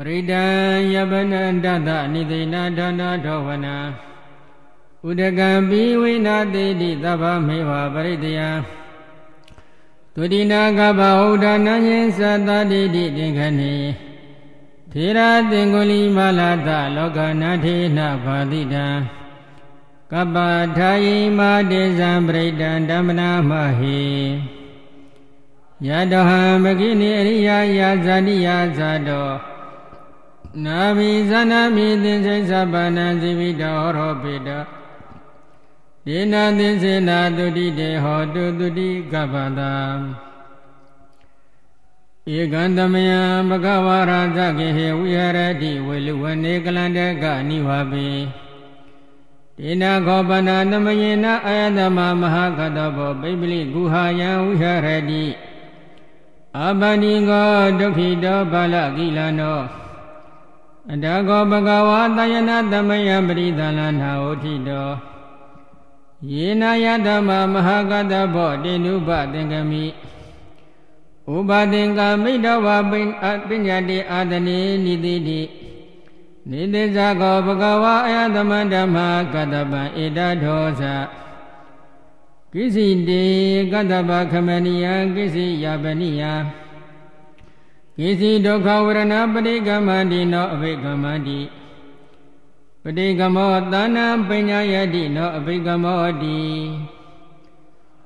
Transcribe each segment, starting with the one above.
ပရိဒံယပနတတနိသိဏဒါနာထောဝနာဥဒကံပိဝိနာတိတိသဗ္ဗမေဝပရိတယသုတိနာကဗဟုဒနာညင်သတ္တိတိတင်ခဏိထေရသင်္ကုလီမလာတလောကနာထေနဘာတိတံကပ္ပထာယိမာတေဇံပရိဒံဓမ္မနာမဟိယတဟံမကိနိအရိယာယာဇာတိယာဇာတော နာဘိဇနာမိသင်္စိသဗ္ဗနံဇိဝိတောရောပိတောဒေနာသင်္စေနာတုတိတေဟောတုတုတိကပ္ပတာဧကံတမယံဘဂဝါရာဇကေဟေဝိဟရတိဝေလူဝနေကလန္တကနိဝပိဒေနာခောပနာနမယေနအာယတမမဟာကတောဘောပိပလိကုဟာယံဝိဟရတိအပန္တိကောဒုက္ခိတောဘာလကိလနော အတကောဘဂဝါတယနာတမယံပရိသလနာဟောတိတောယေနာယဓမ္မမဟာကတဘောတေနုပသင်္ကမိဥပါသင်္ကမိတဝပိပညာတိအာတနေနိတိတိနိတိဇာကောဘဂဝါအယသမဓမ္မကတပံဧတထောသကိစီတေကတပခမနိယကိစီယပနိယ ကိစီဒုက္ခဝရဏပရိကမန္တိနောအဘိကမန္တိပရိကမောသာနာပညာယတိနောအဘိကမောတိ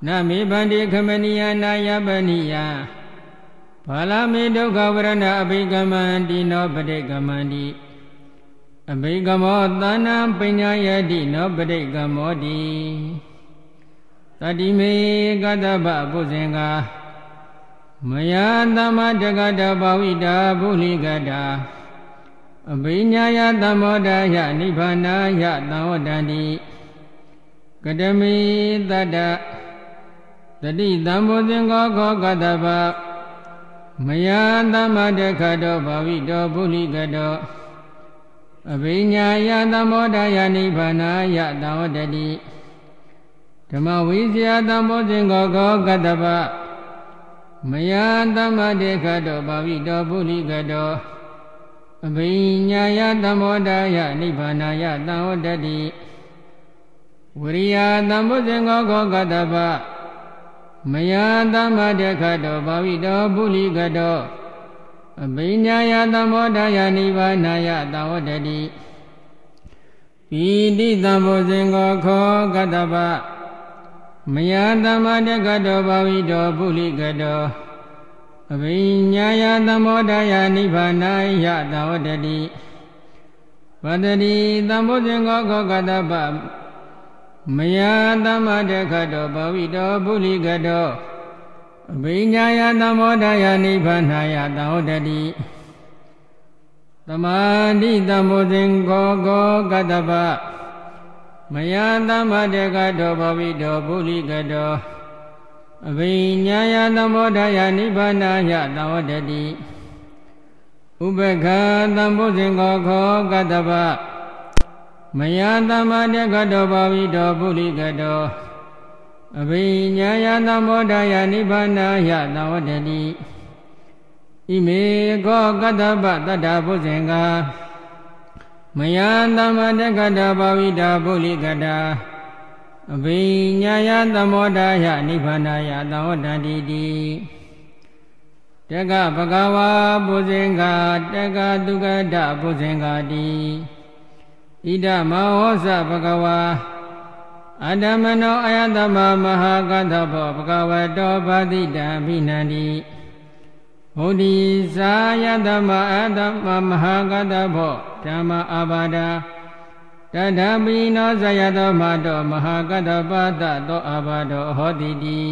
နမေဗန္တိခမနိယနာယပနိယဘာလမေဒုက္ခဝရဏအဘိကမန္တိနောပရိကမန္တိအဘိကမောသာနာပညာယတိနောပရိကမောတိတတိမေကတ္တပပုဇင်္ဂါ မယသမတကတဘာဝိတာဘုလိကတာအဘိညာယသမောဒယနိဗ္ဗာနာယသံဝတ္တန္တိကတမိတတ္တတတိတံဘောဇင်္ဂောခောကတ္တပမယသမတကတောဘာဝိတောဘုလိကတောအဘိညာယသမောဒယနိဗ္ဗာနာယသံဝတ္တတိဓမ္မဝိဇ္ဇာသံဘောဇင်္ဂောခောကတ္တပ မယသမတေခတောဘာဝိတောပုလိကတောအဘိညာယသမောဒယနိဗ္ဗာနာယသံဝတ္တိဝရိယသံဘုဇင်္ဂောခောကတ္တပမယသမတေခတောဘာဝိတောပုလိကတောအဘိညာယသမောဒယနိဗ္ဗာနာယသံဝတ္တိပိတိသံဘုဇင်္ဂောခောကတ္တပ မယသမတကတောဘာဝိတောပုလိကတောအဘိညာယသမောဒယနိဗ္ဗာနာယသဝတ္တိဝတ္တိသံဘုဇင်္ဂောခောကတပမယသမတကတောဘာဝိတောပုလိကတောအဘိညာယသမောဒယနိဗ္ဗာနာယသဝတ္တိသမာဓိသံဘုဇင်္ဂောခောကတပ မယသမတေကတောဘဝိတောပုလိကတောအဘိညာယသမောဒယနိဗ္ဗာနာယသဝတ္တိဥပက္ခသံဘုဇင်္ဂောခောကတ္တပမယသမတေကတောဘဝိတောပုလိကတောအဘိညာယသမောဒယနိဗ္ဗာနာယသဝတ္တိဣမေခောကတ္တပတတ္တဘုဇင်္ဂာ မယသမတကတဘာဝိတာပုလိကတာအဘိညာယသမောဒယနိဗ္ဗာနာယသဝတ္တတိတိတကဘဂဝါပုဇင်္ဂတကတုကတပုဇင်္ဂတိဣဒမဟောစဘဂဝါအတ္တမနောအယတမမဟာကတဘောဘဂဝတောဗာတိတံဘိနန္တိဘုဒ္ဓိသာယတမအတ္တမမဟာကတဘော ဓမ္မအာဘာဒတထပိနောဇယတောမတောမဟာကတပတသောအာဘာဒောဟောတိတိ